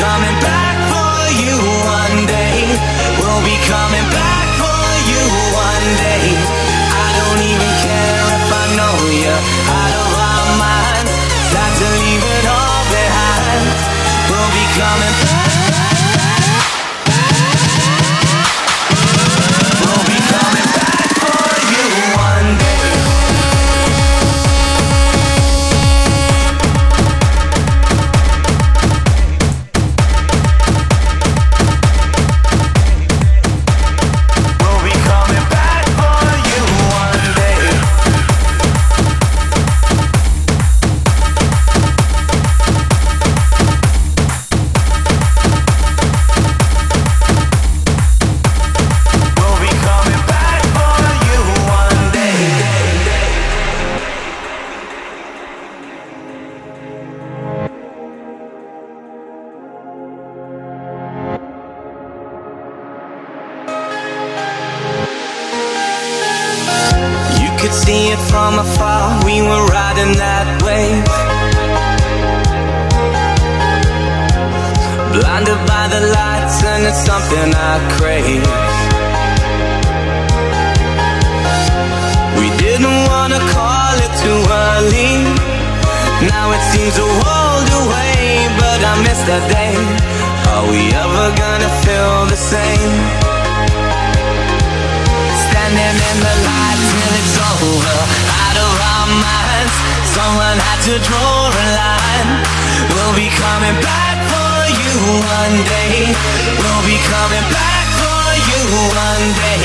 coming back for you one day. We'll be coming back for you one day. I don't even care if I know you out of our minds. Time to leave it all behind. We'll be coming back. From afar, we were riding that wave. Blinded by the lights, and it's something I crave. We didn't wanna call it too early. Now it seems a world away, but I miss that day. Are we ever gonna feel the same? Standing in the light till it's over, out of our minds. Someone had to draw a line. We'll be coming back for you one day. We'll be coming back for you one day.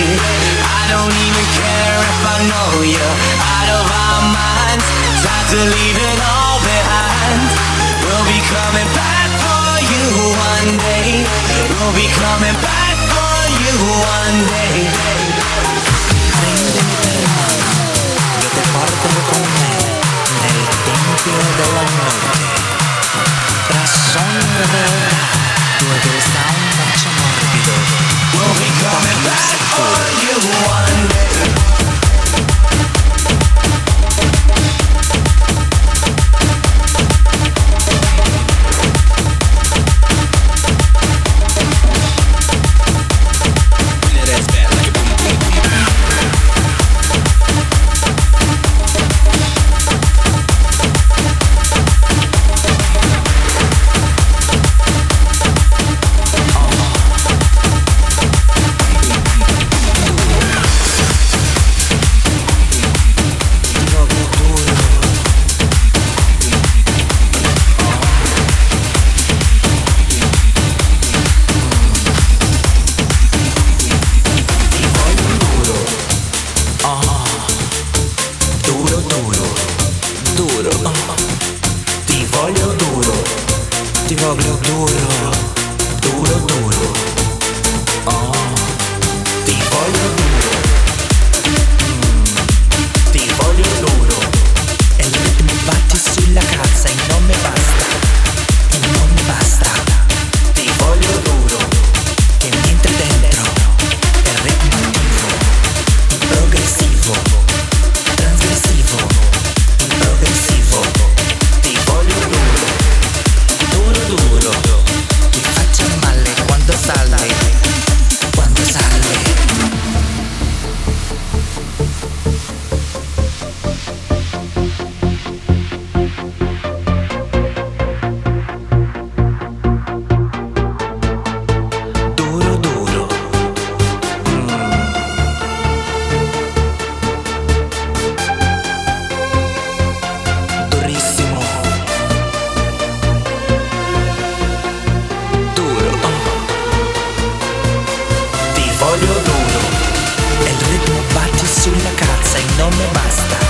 I don't even care if I know you out of our minds. Time to leave it all behind. We'll be coming back for you one day. We'll be coming back for you one day. We'll be coming back for you voglio duro. E il ritmo batti sulla cazza e non mi basta.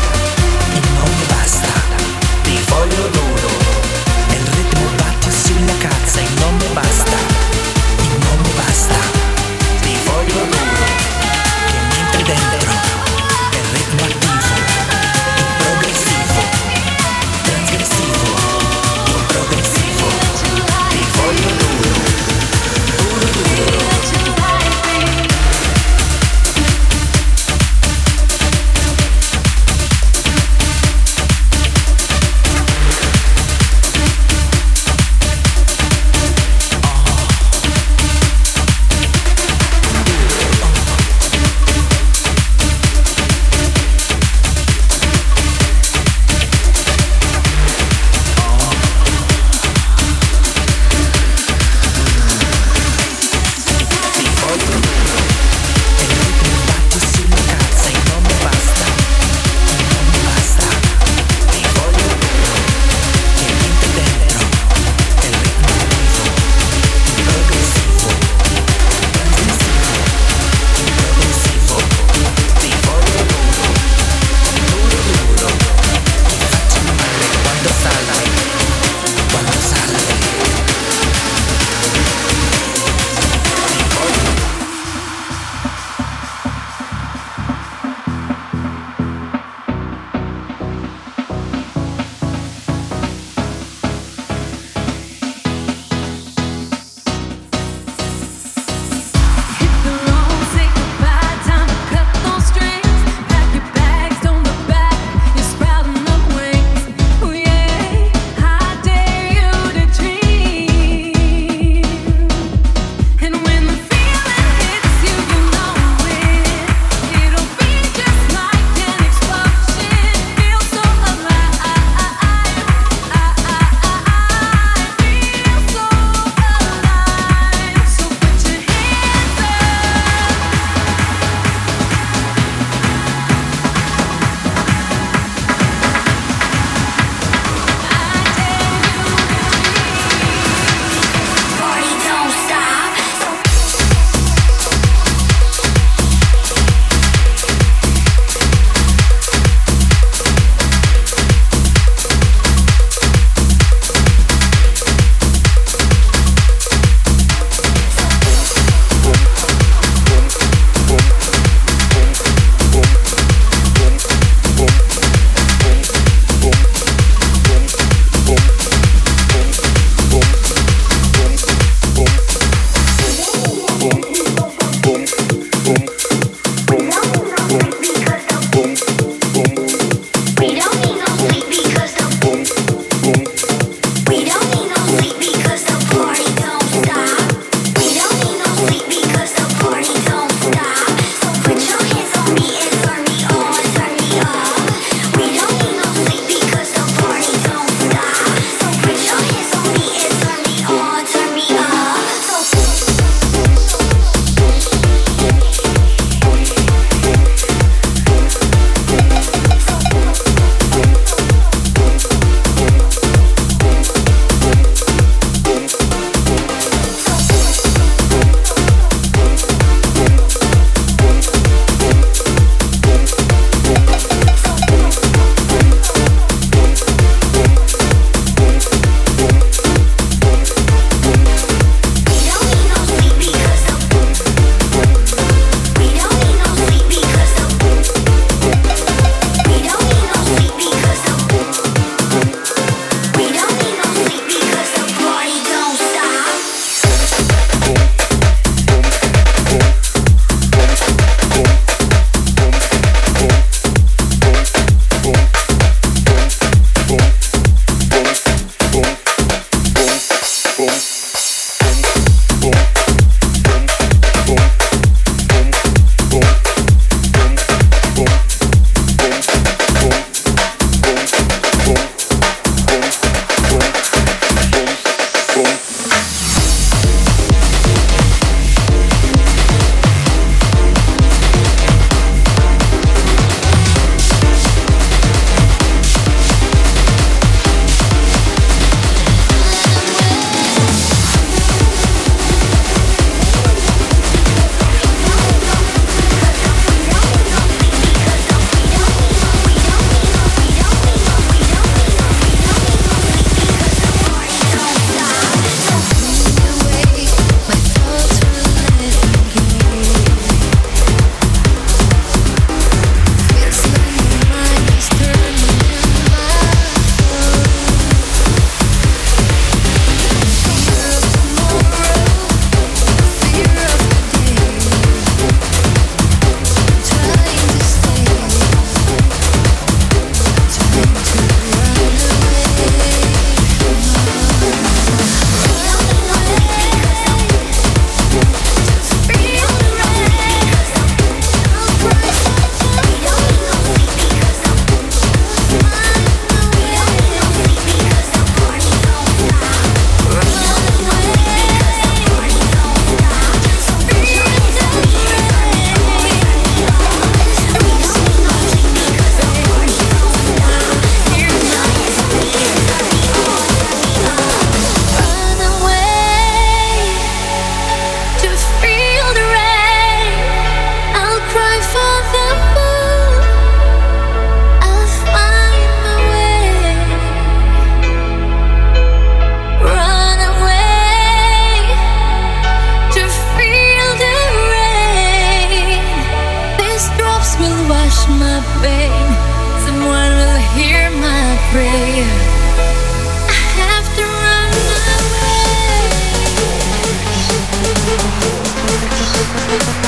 my pain. Someone will hear my prayer. I have to run away.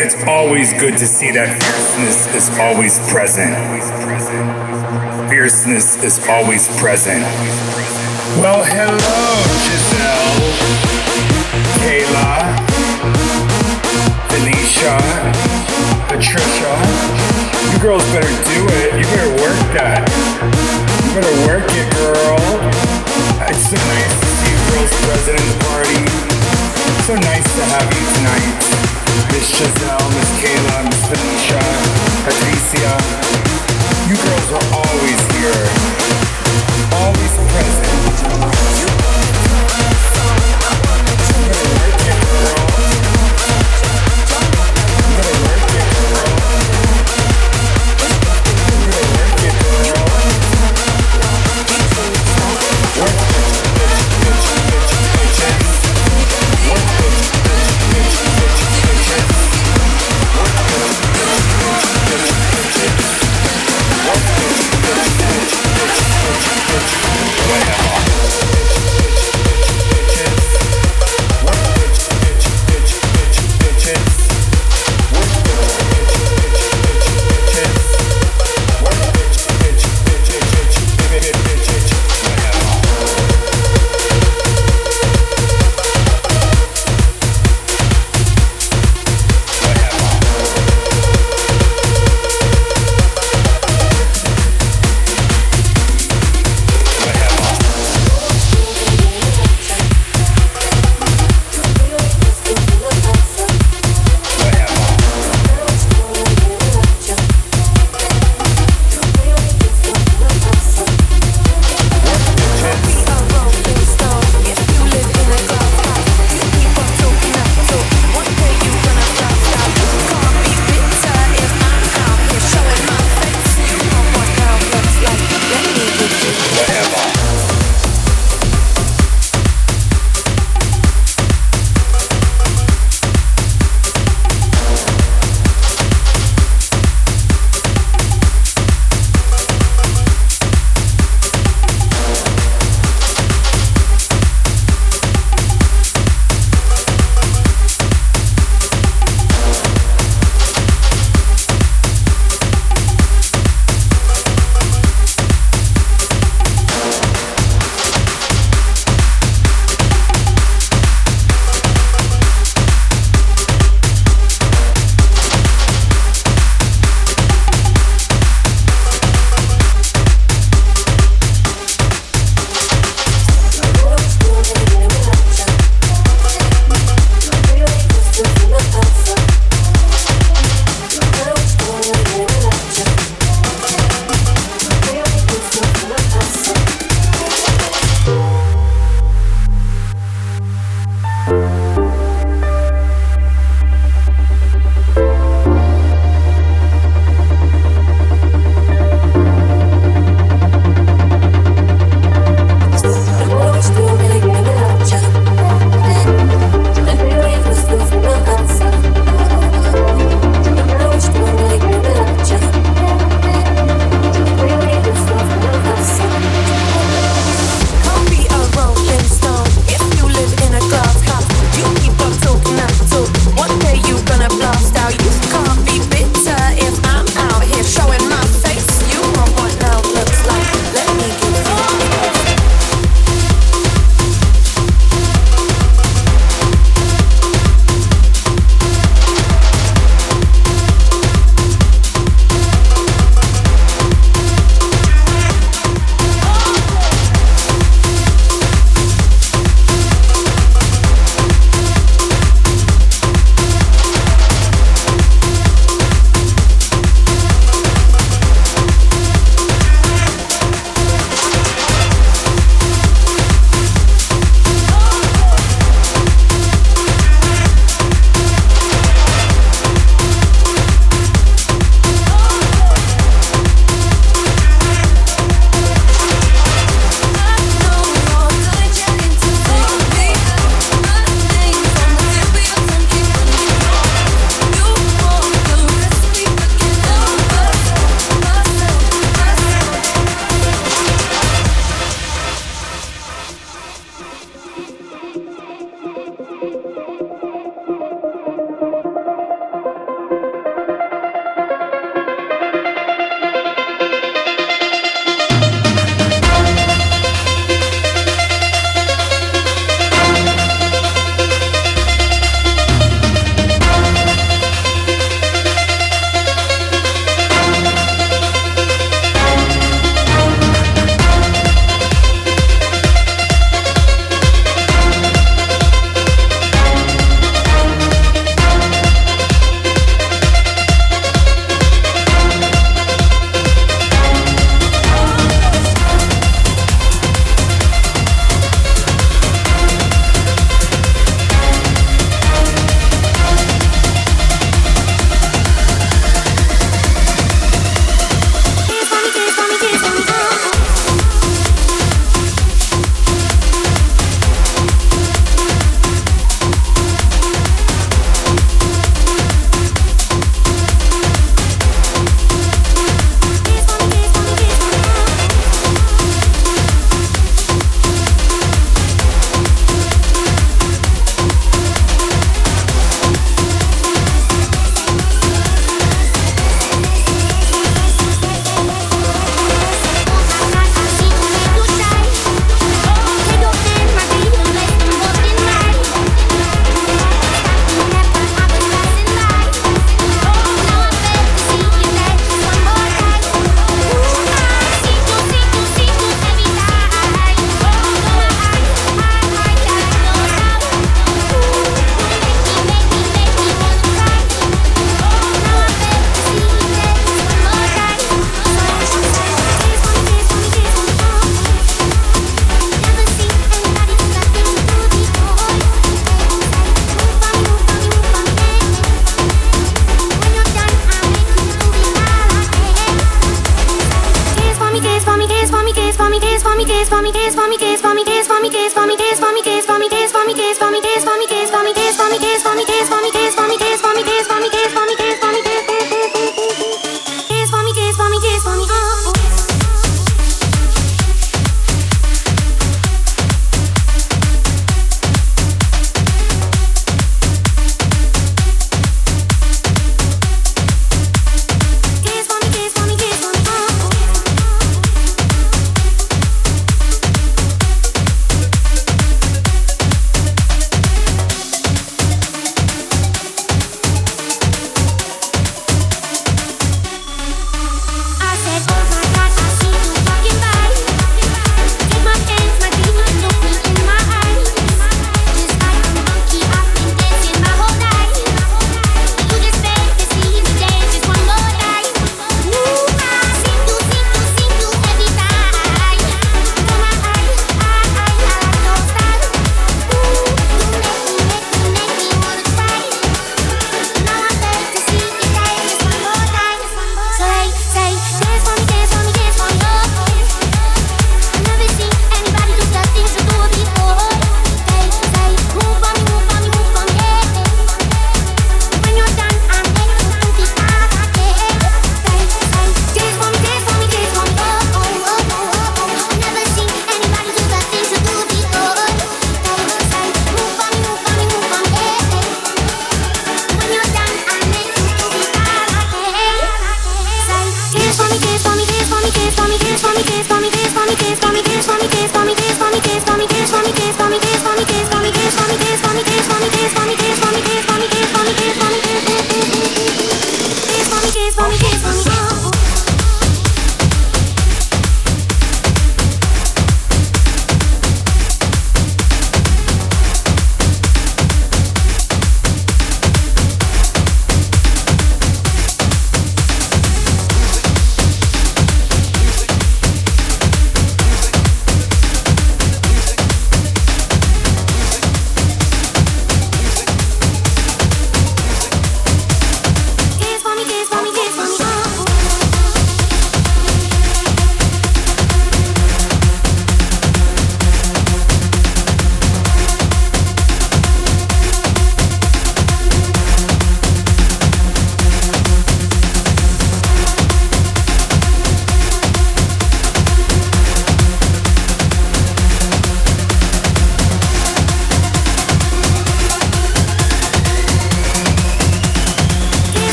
It's always good to see that fierceness is always present. Fierceness is always present. Well, hello, Giselle, Kayla, Venetia, Patricia. You girls better do it. You better work that. You better work it, girl. It's so nice to see you girls present in the party. So nice to have you tonight. Miss Giselle, Miss Kayla, Miss Venetia, Patricia. You girls are always here. Always present.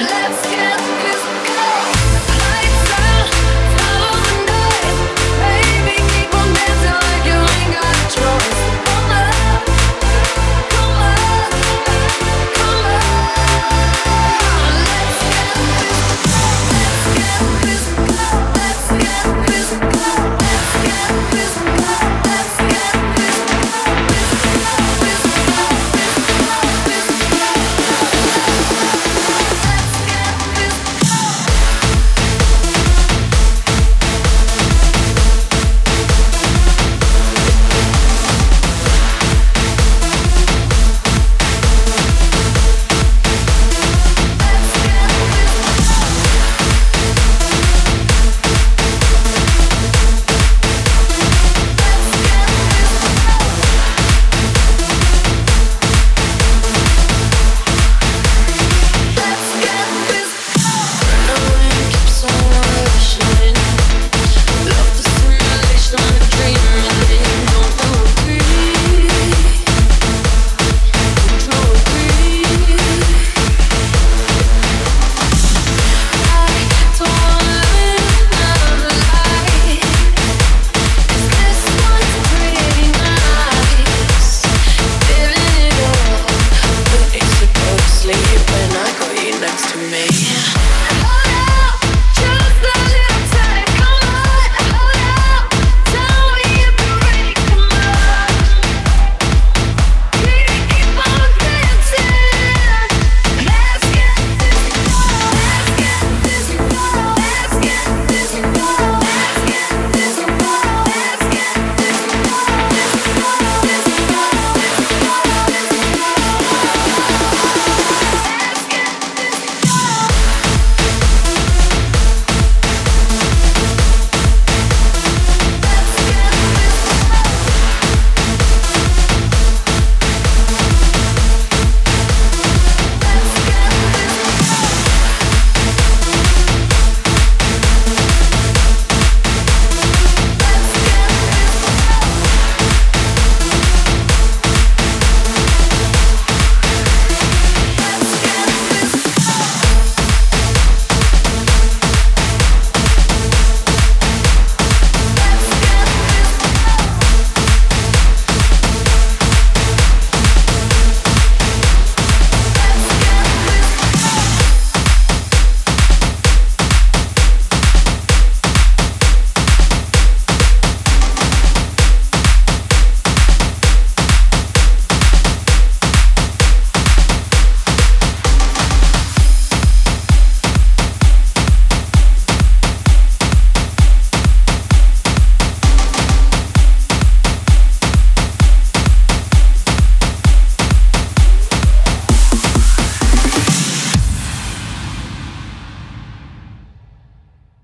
Let's get